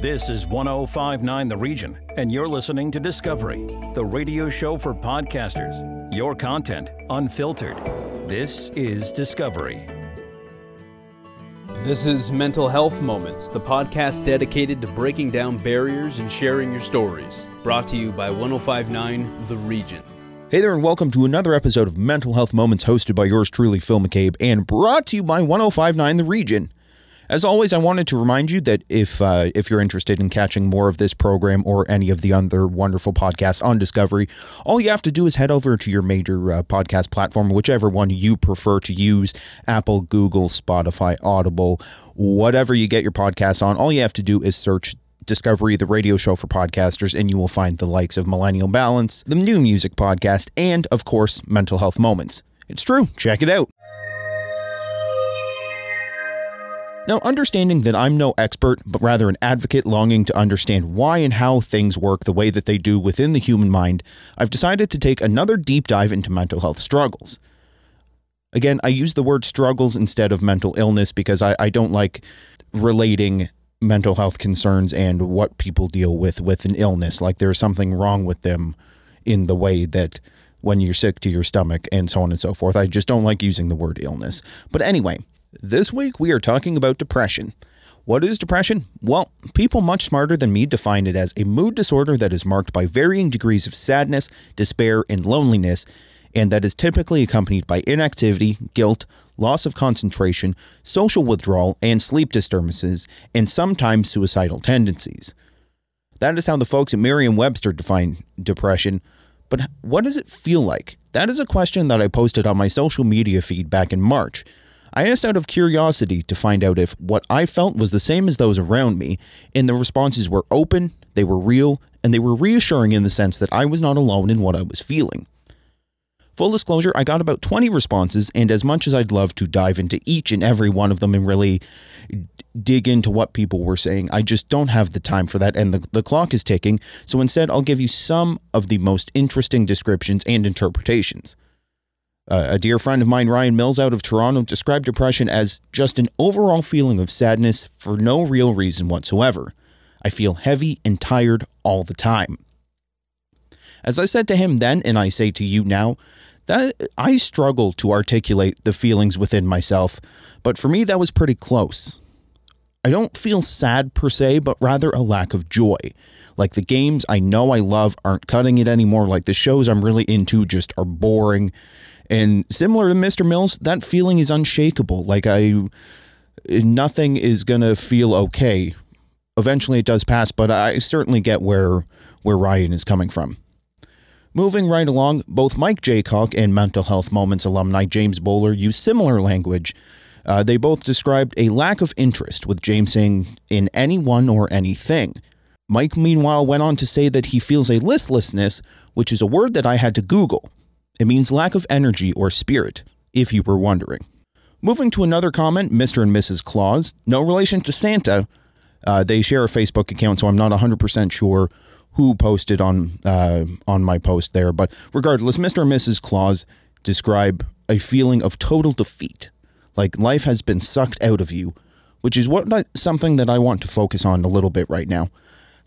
This is 1059 The Region, and you're listening to Discovery, the radio show for podcasters. Your content unfiltered. This is Discovery. This is Mental Health Moments, the podcast dedicated to breaking down barriers and sharing your stories. Brought to you by 1059 The Region. Hey there, and welcome to another episode of Mental Health Moments hosted by yours truly, Phil McCabe, and brought to you by 1059 The Region. As always, I wanted to remind you that if uh, if you're interested in catching more of this program or any of the other wonderful podcasts on Discovery, all you have to do is head over to your major uh, podcast platform, whichever one you prefer to use Apple, Google, Spotify, Audible, whatever you get your podcasts on. All you have to do is search Discovery, the radio show for podcasters, and you will find the likes of Millennial Balance, the new music podcast, and, of course, Mental Health Moments. It's true. Check it out. Now, understanding that I'm no expert, but rather an advocate longing to understand why and how things work the way that they do within the human mind, I've decided to take another deep dive into mental health struggles. Again, I use the word struggles instead of mental illness because I, I don't like relating mental health concerns and what people deal with with an illness. Like there's something wrong with them in the way that when you're sick to your stomach and so on and so forth. I just don't like using the word illness. But anyway, this week we are talking about depression. What is depression? Well, people much smarter than me define it as a mood disorder that is marked by varying degrees of sadness, despair, and loneliness, and that is typically accompanied by inactivity, guilt, loss of concentration, social withdrawal, and sleep disturbances, and sometimes suicidal tendencies. That is how the folks at Merriam Webster define depression. But what does it feel like? That is a question that I posted on my social media feed back in March. I asked out of curiosity to find out if what I felt was the same as those around me, and the responses were open, they were real, and they were reassuring in the sense that I was not alone in what I was feeling. Full disclosure, I got about 20 responses, and as much as I'd love to dive into each and every one of them and really dig into what people were saying, I just don't have the time for that, and the, the clock is ticking, so instead I'll give you some of the most interesting descriptions and interpretations. Uh, a dear friend of mine, Ryan Mills, out of Toronto, described depression as just an overall feeling of sadness for no real reason whatsoever. I feel heavy and tired all the time. As I said to him then, and I say to you now, that I struggle to articulate the feelings within myself, but for me that was pretty close. I don't feel sad per se, but rather a lack of joy. Like the games I know I love aren't cutting it anymore, like the shows I'm really into just are boring and similar to Mr. Mills, that feeling is unshakable. Like I nothing is going to feel okay. Eventually it does pass, but I certainly get where where Ryan is coming from. Moving right along, both Mike Jaycock and Mental Health Moments alumni James Bowler use similar language. Uh, they both described a lack of interest, with James saying in anyone or anything. Mike, meanwhile, went on to say that he feels a listlessness, which is a word that I had to Google. It means lack of energy or spirit, if you were wondering. Moving to another comment, Mr. and Mrs. Claus, no relation to Santa. Uh, they share a Facebook account, so I'm not 100% sure who posted on uh, on my post there. But regardless, Mr. and Mrs. Claus describe a feeling of total defeat, like life has been sucked out of you, which is what something that I want to focus on a little bit right now.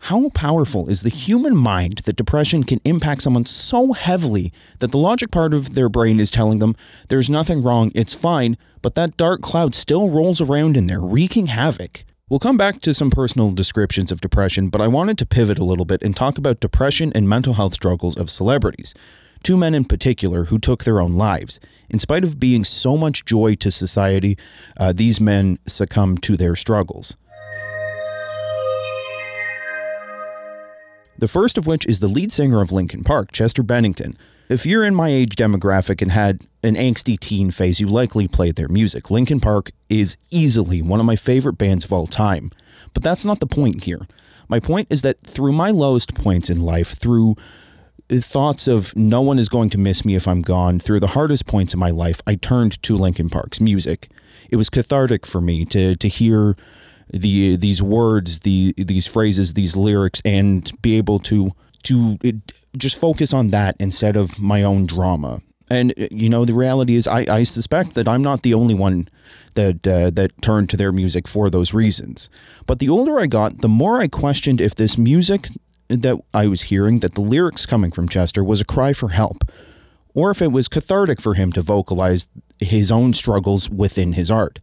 How powerful is the human mind that depression can impact someone so heavily that the logic part of their brain is telling them there's nothing wrong, it's fine, but that dark cloud still rolls around in there, wreaking havoc? We'll come back to some personal descriptions of depression, but I wanted to pivot a little bit and talk about depression and mental health struggles of celebrities. Two men in particular who took their own lives. In spite of being so much joy to society, uh, these men succumbed to their struggles. The first of which is the lead singer of Linkin Park, Chester Bennington. If you're in my age demographic and had an angsty teen phase, you likely played their music. Linkin Park is easily one of my favorite bands of all time. But that's not the point here. My point is that through my lowest points in life, through thoughts of no one is going to miss me if I'm gone, through the hardest points in my life, I turned to Linkin Park's music. It was cathartic for me to to hear the these words, the these phrases, these lyrics, and be able to to just focus on that instead of my own drama. And uh, you know, the reality is, I, I suspect that I'm not the only one that uh, that turned to their music for those reasons. But the older I got, the more I questioned if this music that I was hearing, that the lyrics coming from Chester was a cry for help, or if it was cathartic for him to vocalize his own struggles within his art.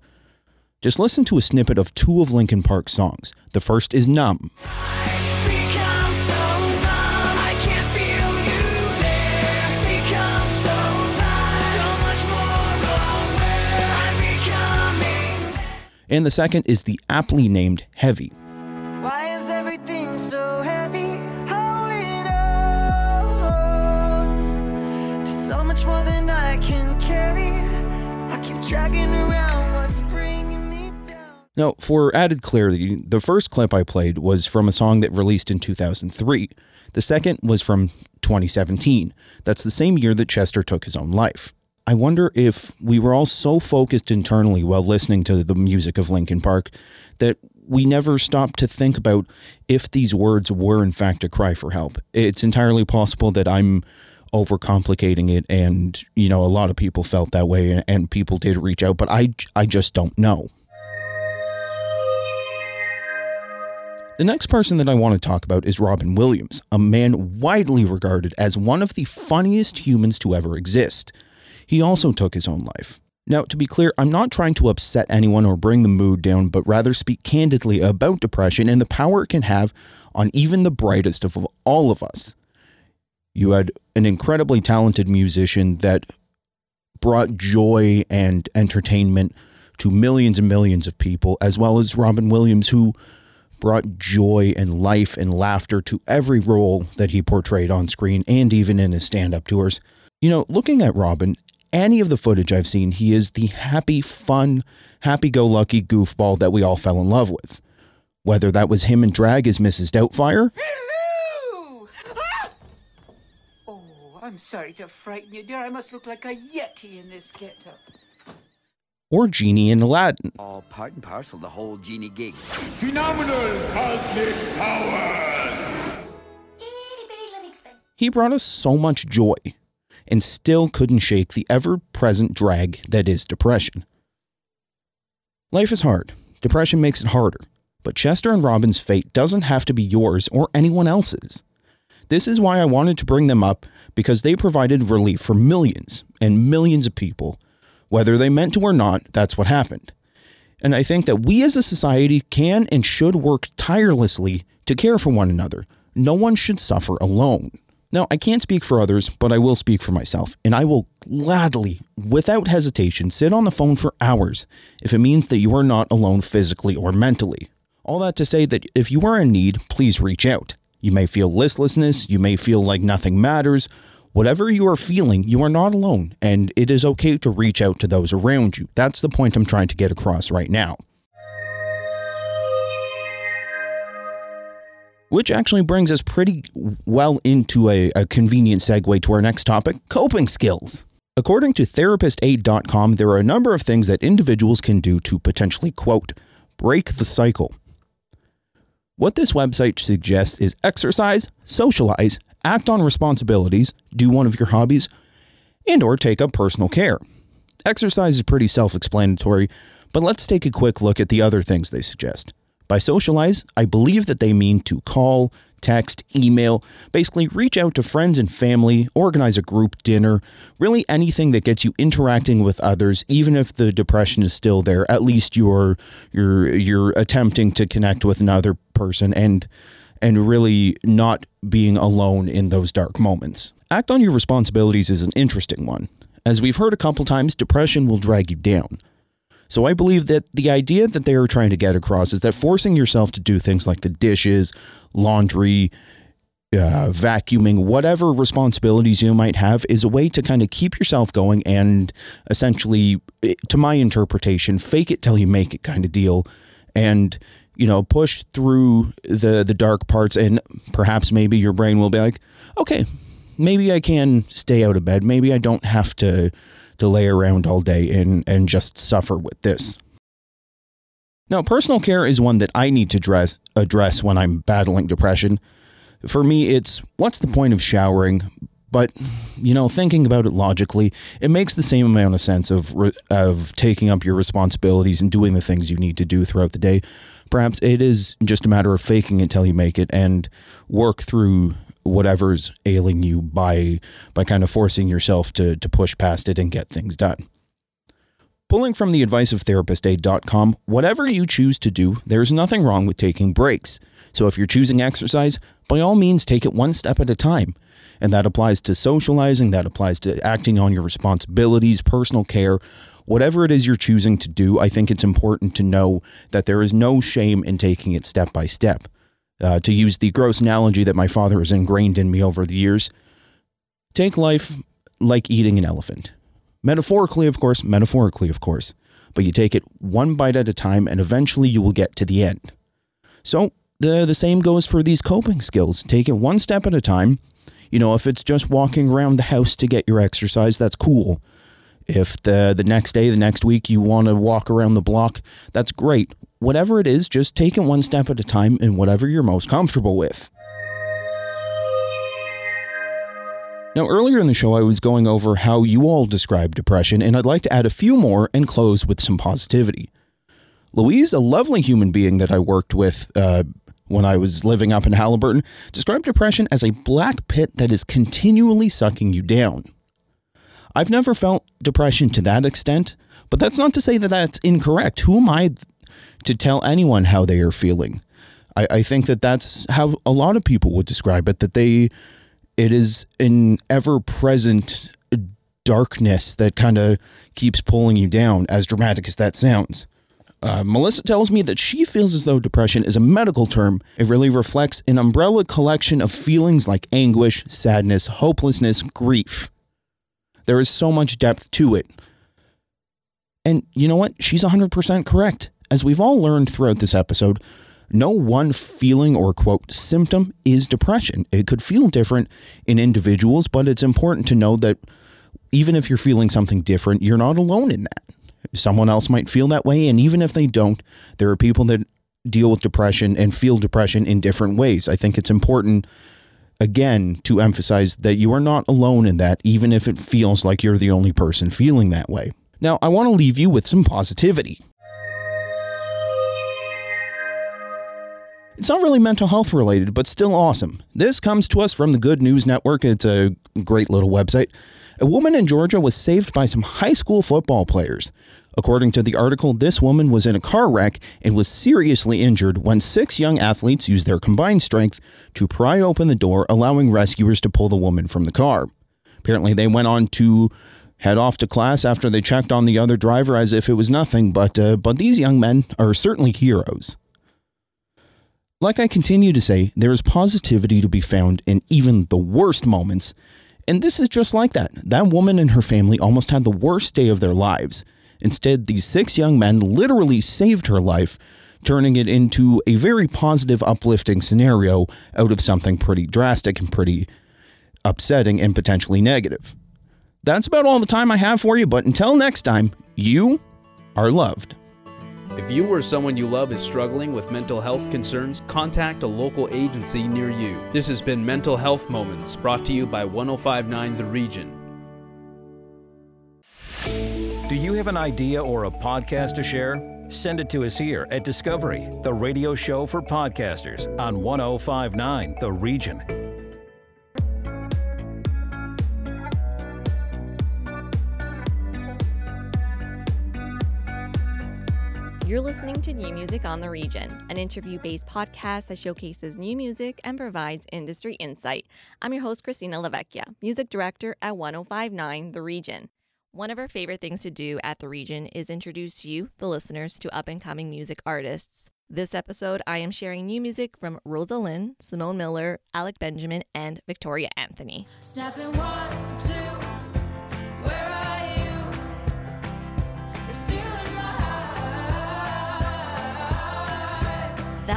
Just listen to a snippet of two of Linkin Park's songs. The first is Numb. And the second is the aptly named Heavy. Why is everything so heavy? So much more than I can carry. I keep dragging around Now, for added clarity, the first clip I played was from a song that released in 2003. The second was from 2017. That's the same year that Chester took his own life. I wonder if we were all so focused internally while listening to the music of Linkin Park that we never stopped to think about if these words were in fact a cry for help. It's entirely possible that I'm overcomplicating it and you know a lot of people felt that way and, and people did reach out but I I just don't know. The next person that I want to talk about is Robin Williams, a man widely regarded as one of the funniest humans to ever exist. He also took his own life. Now, to be clear, I'm not trying to upset anyone or bring the mood down, but rather speak candidly about depression and the power it can have on even the brightest of all of us. You had an incredibly talented musician that brought joy and entertainment to millions and millions of people, as well as Robin Williams, who brought joy and life and laughter to every role that he portrayed on screen and even in his stand up tours. You know, looking at Robin, any of the footage I've seen, he is the happy, fun, happy go lucky goofball that we all fell in love with. Whether that was him in drag as Mrs. Doubtfire, Hello! Ah! Oh, I'm sorry to frighten you, dear. I must look like a yeti in this getup. Or Genie in Aladdin. All part and parcel the whole genie gig. Phenomenal cosmic powers! He brought us so much joy and still couldn't shake the ever present drag that is depression. Life is hard. Depression makes it harder. But Chester and Robin's fate doesn't have to be yours or anyone else's. This is why I wanted to bring them up because they provided relief for millions and millions of people. Whether they meant to or not, that's what happened. And I think that we as a society can and should work tirelessly to care for one another. No one should suffer alone. Now, I can't speak for others, but I will speak for myself, and I will gladly, without hesitation, sit on the phone for hours if it means that you are not alone physically or mentally. All that to say that if you are in need, please reach out. You may feel listlessness, you may feel like nothing matters. Whatever you are feeling, you are not alone, and it is okay to reach out to those around you. That's the point I'm trying to get across right now. Which actually brings us pretty well into a, a convenient segue to our next topic coping skills. According to therapistaid.com, there are a number of things that individuals can do to potentially, quote, break the cycle. What this website suggests is exercise, socialize, act on responsibilities, do one of your hobbies, and or take up personal care. Exercise is pretty self-explanatory, but let's take a quick look at the other things they suggest. By socialize, I believe that they mean to call, text, email, basically reach out to friends and family, organize a group dinner, really anything that gets you interacting with others even if the depression is still there. At least you're you're you're attempting to connect with another person and and really not being alone in those dark moments. Act on your responsibilities is an interesting one. As we've heard a couple times, depression will drag you down. So I believe that the idea that they are trying to get across is that forcing yourself to do things like the dishes, laundry, uh, vacuuming, whatever responsibilities you might have, is a way to kind of keep yourself going and essentially, eh, to my interpretation, fake it till you make it kind of deal, and you know push through the the dark parts, and perhaps maybe your brain will be like, okay, maybe I can stay out of bed, maybe I don't have to to lay around all day and and just suffer with this. Now, personal care is one that I need to dress, address when I'm battling depression. For me, it's what's the point of showering, But you know, thinking about it logically, it makes the same amount of sense of of taking up your responsibilities and doing the things you need to do throughout the day. Perhaps it is just a matter of faking it till you make it and work through whatever's ailing you by by kind of forcing yourself to to push past it and get things done. Pulling from the advice of therapistaid.com, whatever you choose to do, there's nothing wrong with taking breaks. So if you're choosing exercise, by all means take it one step at a time. And that applies to socializing, that applies to acting on your responsibilities, personal care, whatever it is you're choosing to do. I think it's important to know that there is no shame in taking it step by step. Uh, to use the gross analogy that my father has ingrained in me over the years, take life like eating an elephant. Metaphorically, of course, metaphorically, of course, but you take it one bite at a time and eventually you will get to the end. So, the, the same goes for these coping skills. Take it one step at a time. You know, if it's just walking around the house to get your exercise, that's cool. If the the next day, the next week you want to walk around the block, that's great. Whatever it is, just take it one step at a time and whatever you're most comfortable with. Now, earlier in the show, I was going over how you all describe depression, and I'd like to add a few more and close with some positivity. Louise, a lovely human being that I worked with uh, when I was living up in Haliburton, described depression as a black pit that is continually sucking you down. I've never felt depression to that extent, but that's not to say that that's incorrect. Who am I to tell anyone how they are feeling? I, I think that that's how a lot of people would describe it, that they it is an ever present darkness that kind of keeps pulling you down, as dramatic as that sounds. Uh, Melissa tells me that she feels as though depression is a medical term. It really reflects an umbrella collection of feelings like anguish, sadness, hopelessness, grief. There is so much depth to it. And you know what? She's 100% correct. As we've all learned throughout this episode, no one feeling or quote symptom is depression. It could feel different in individuals, but it's important to know that even if you're feeling something different, you're not alone in that. Someone else might feel that way. And even if they don't, there are people that deal with depression and feel depression in different ways. I think it's important, again, to emphasize that you are not alone in that, even if it feels like you're the only person feeling that way. Now, I want to leave you with some positivity. It's not really mental health related, but still awesome. This comes to us from the Good News Network. It's a great little website. A woman in Georgia was saved by some high school football players. According to the article, this woman was in a car wreck and was seriously injured when six young athletes used their combined strength to pry open the door, allowing rescuers to pull the woman from the car. Apparently, they went on to head off to class after they checked on the other driver as if it was nothing, but, uh, but these young men are certainly heroes. Like I continue to say, there is positivity to be found in even the worst moments. And this is just like that. That woman and her family almost had the worst day of their lives. Instead, these six young men literally saved her life, turning it into a very positive, uplifting scenario out of something pretty drastic and pretty upsetting and potentially negative. That's about all the time I have for you, but until next time, you are loved. If you or someone you love is struggling with mental health concerns, contact a local agency near you. This has been Mental Health Moments, brought to you by 1059 The Region. Do you have an idea or a podcast to share? Send it to us here at Discovery, the radio show for podcasters on 1059 The Region. You're listening to New Music on the Region, an interview based podcast that showcases new music and provides industry insight. I'm your host, Christina Lavecchia, music director at 1059 The Region. One of our favorite things to do at The Region is introduce you, the listeners, to up and coming music artists. This episode, I am sharing new music from Rosa Linn, Simone Miller, Alec Benjamin, and Victoria Anthony. One, two.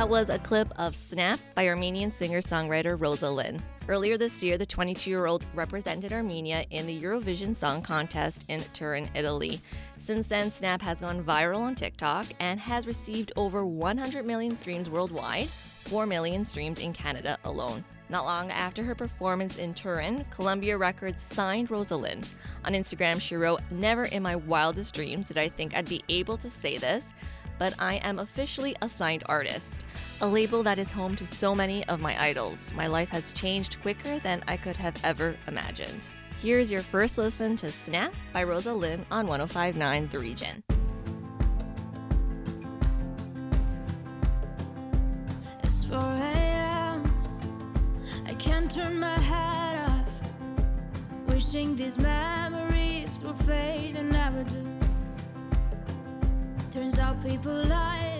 That was a clip of Snap by Armenian singer songwriter Rosa Linn. Earlier this year, the 22 year old represented Armenia in the Eurovision Song Contest in Turin, Italy. Since then, Snap has gone viral on TikTok and has received over 100 million streams worldwide, 4 million streamed in Canada alone. Not long after her performance in Turin, Columbia Records signed Rosa Linn. On Instagram, she wrote, Never in my wildest dreams did I think I'd be able to say this, but I am officially a signed artist, a label that is home to so many of my idols. My life has changed quicker than I could have ever imagined. Here's your first listen to Snap by Rosa Linn on 1059 The Region. It's 4 a.m. I can't turn my head off. Wishing these memories will fade and never do. Turns out people lie.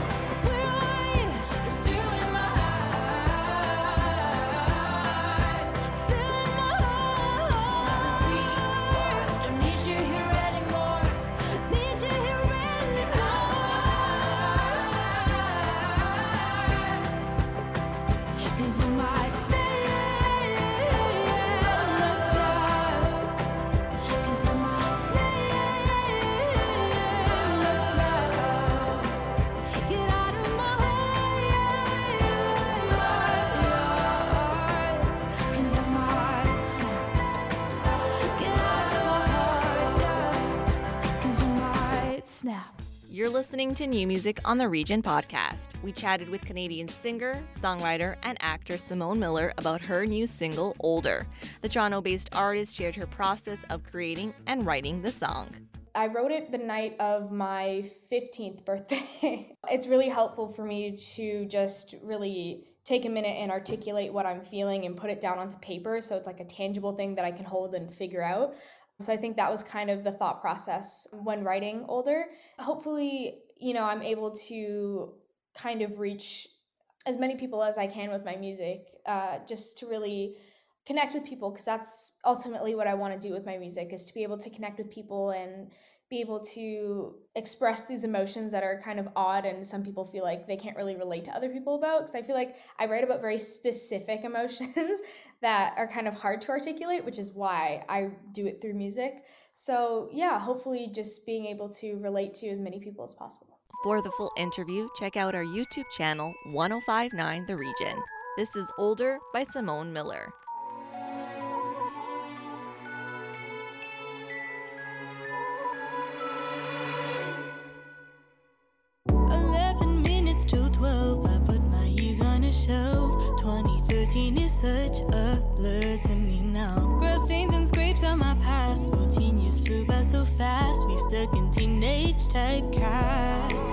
You're listening to New Music on the Region podcast. We chatted with Canadian singer, songwriter, and actor Simone Miller about her new single, Older. The Toronto based artist shared her process of creating and writing the song. I wrote it the night of my 15th birthday. it's really helpful for me to just really take a minute and articulate what I'm feeling and put it down onto paper so it's like a tangible thing that I can hold and figure out. So I think that was kind of the thought process when writing older. Hopefully, you know, I'm able to kind of reach as many people as I can with my music, uh, just to really connect with people because that's ultimately what I want to do with my music is to be able to connect with people and be able to express these emotions that are kind of odd and some people feel like they can't really relate to other people about because I feel like I write about very specific emotions that are kind of hard to articulate which is why I do it through music. So, yeah, hopefully just being able to relate to as many people as possible. For the full interview, check out our YouTube channel 1059 The Region. This is Older by Simone Miller. Eleven minutes fast. We stuck in teenage typecast. Where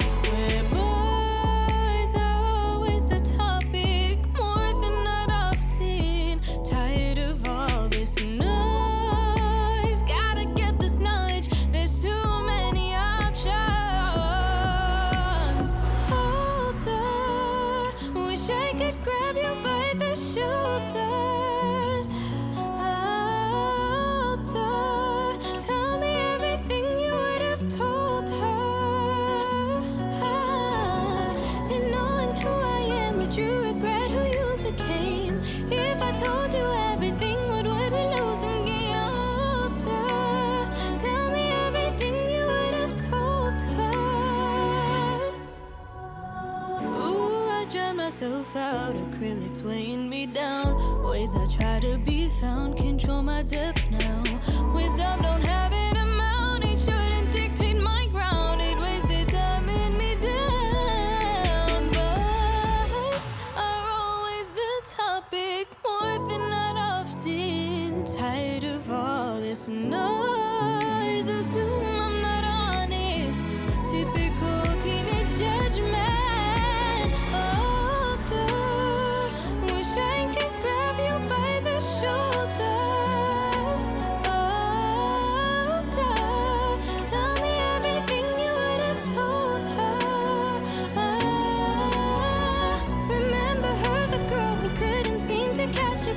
out. Acrylics weighing me down. Ways I try to be found, control my depth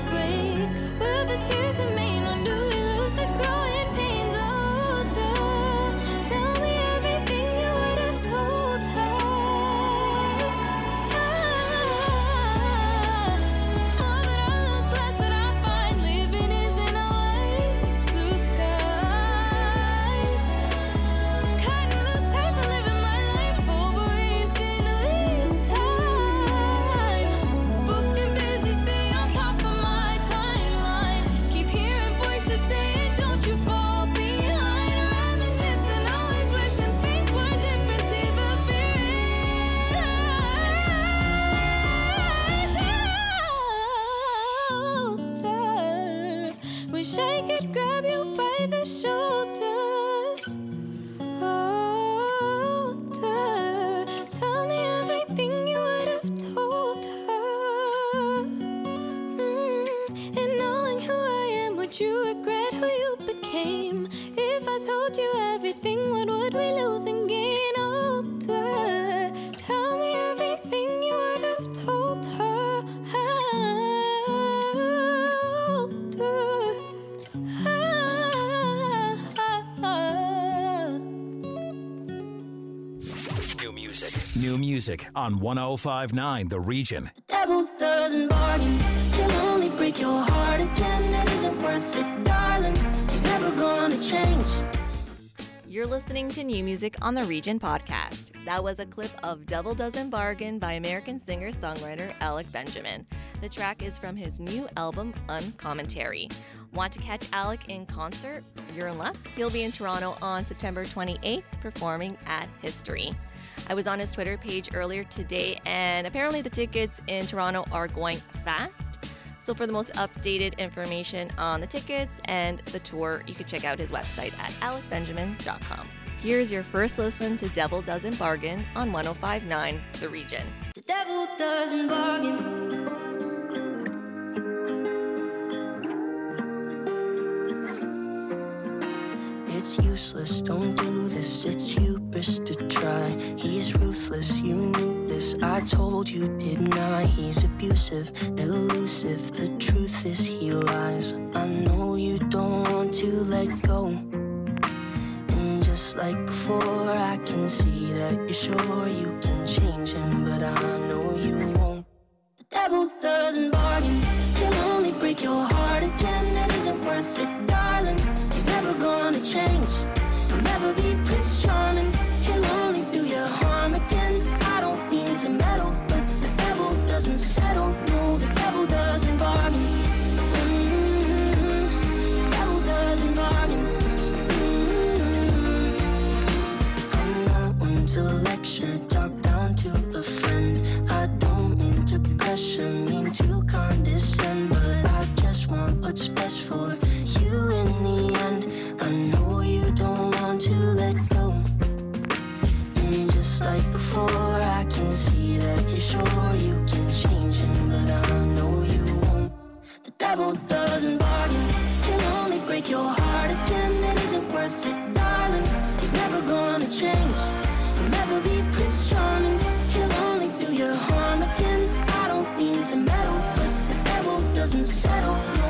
break. Music on 1059 The Region. devil doesn't bargain. He'll only break your heart again. It isn't worth it, darling. He's never gonna change. You're listening to New Music on the Region podcast. That was a clip of Devil Doesn't Bargain by American singer songwriter Alec Benjamin. The track is from his new album, Uncommentary. Want to catch Alec in concert? You're in luck. He'll be in Toronto on September 28th performing at History. I was on his Twitter page earlier today, and apparently the tickets in Toronto are going fast. So, for the most updated information on the tickets and the tour, you can check out his website at alecbenjamin.com. Here's your first listen to Devil Doesn't Bargain on 1059 The Region. The devil doesn't bargain. It's useless, don't do this. It's hubris to try. He's ruthless, you knew this. I told you, didn't I? He's abusive, elusive. The truth is, he lies. I know you don't want to let go. And just like before, I can see that you're sure you can change him, but I know you won't. The devil harm again. I don't mean to meddle, but the devil doesn't settle.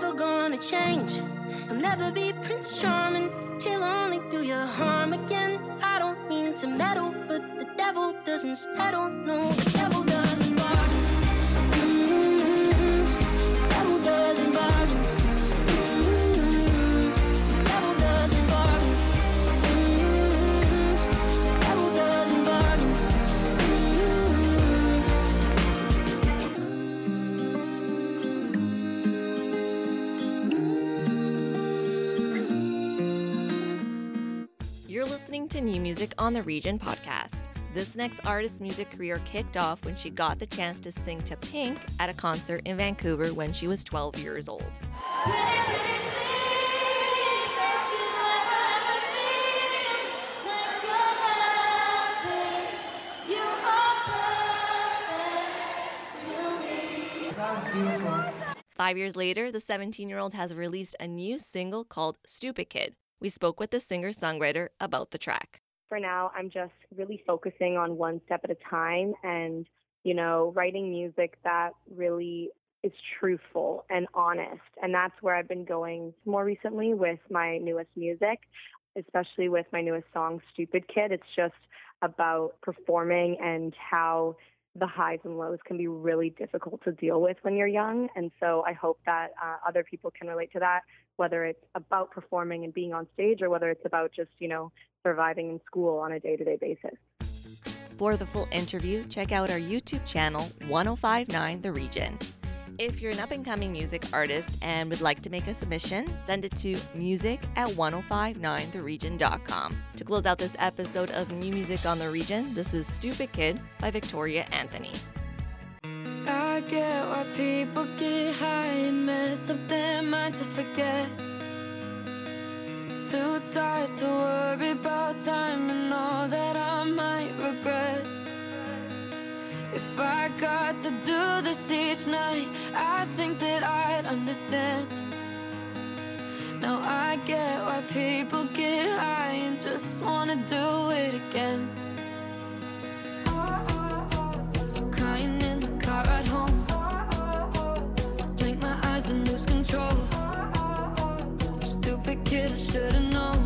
Never gonna change. He'll never be Prince Charming. He'll only do you harm again. I don't mean to meddle, but the devil doesn't settle. No, listening to New Music on the Region podcast. This next artist's music career kicked off when she got the chance to sing to Pink at a concert in Vancouver when she was 12 years old. Five years later, the 17 year old has released a new single called Stupid Kid. We spoke with the singer songwriter about the track. For now, I'm just really focusing on one step at a time and, you know, writing music that really is truthful and honest. And that's where I've been going more recently with my newest music, especially with my newest song, Stupid Kid. It's just about performing and how the highs and lows can be really difficult to deal with when you're young. And so I hope that uh, other people can relate to that, whether it's about performing and being on stage or whether it's about just, you know, surviving in school on a day to day basis. For the full interview, check out our YouTube channel, 1059 The Region. If you're an up and coming music artist and would like to make a submission, send it to music at 1059theregion.com. To close out this episode of New Music on the Region, this is Stupid Kid by Victoria Anthony. I get why people get high and mess up their mind to forget. Too tired to worry about time and all that I might regret. If I got to do this each night, I think that I'd understand. Now I get why people get high and just wanna do it again. Crying in the car ride home. Blink my eyes and lose control. Stupid kid, I should've known.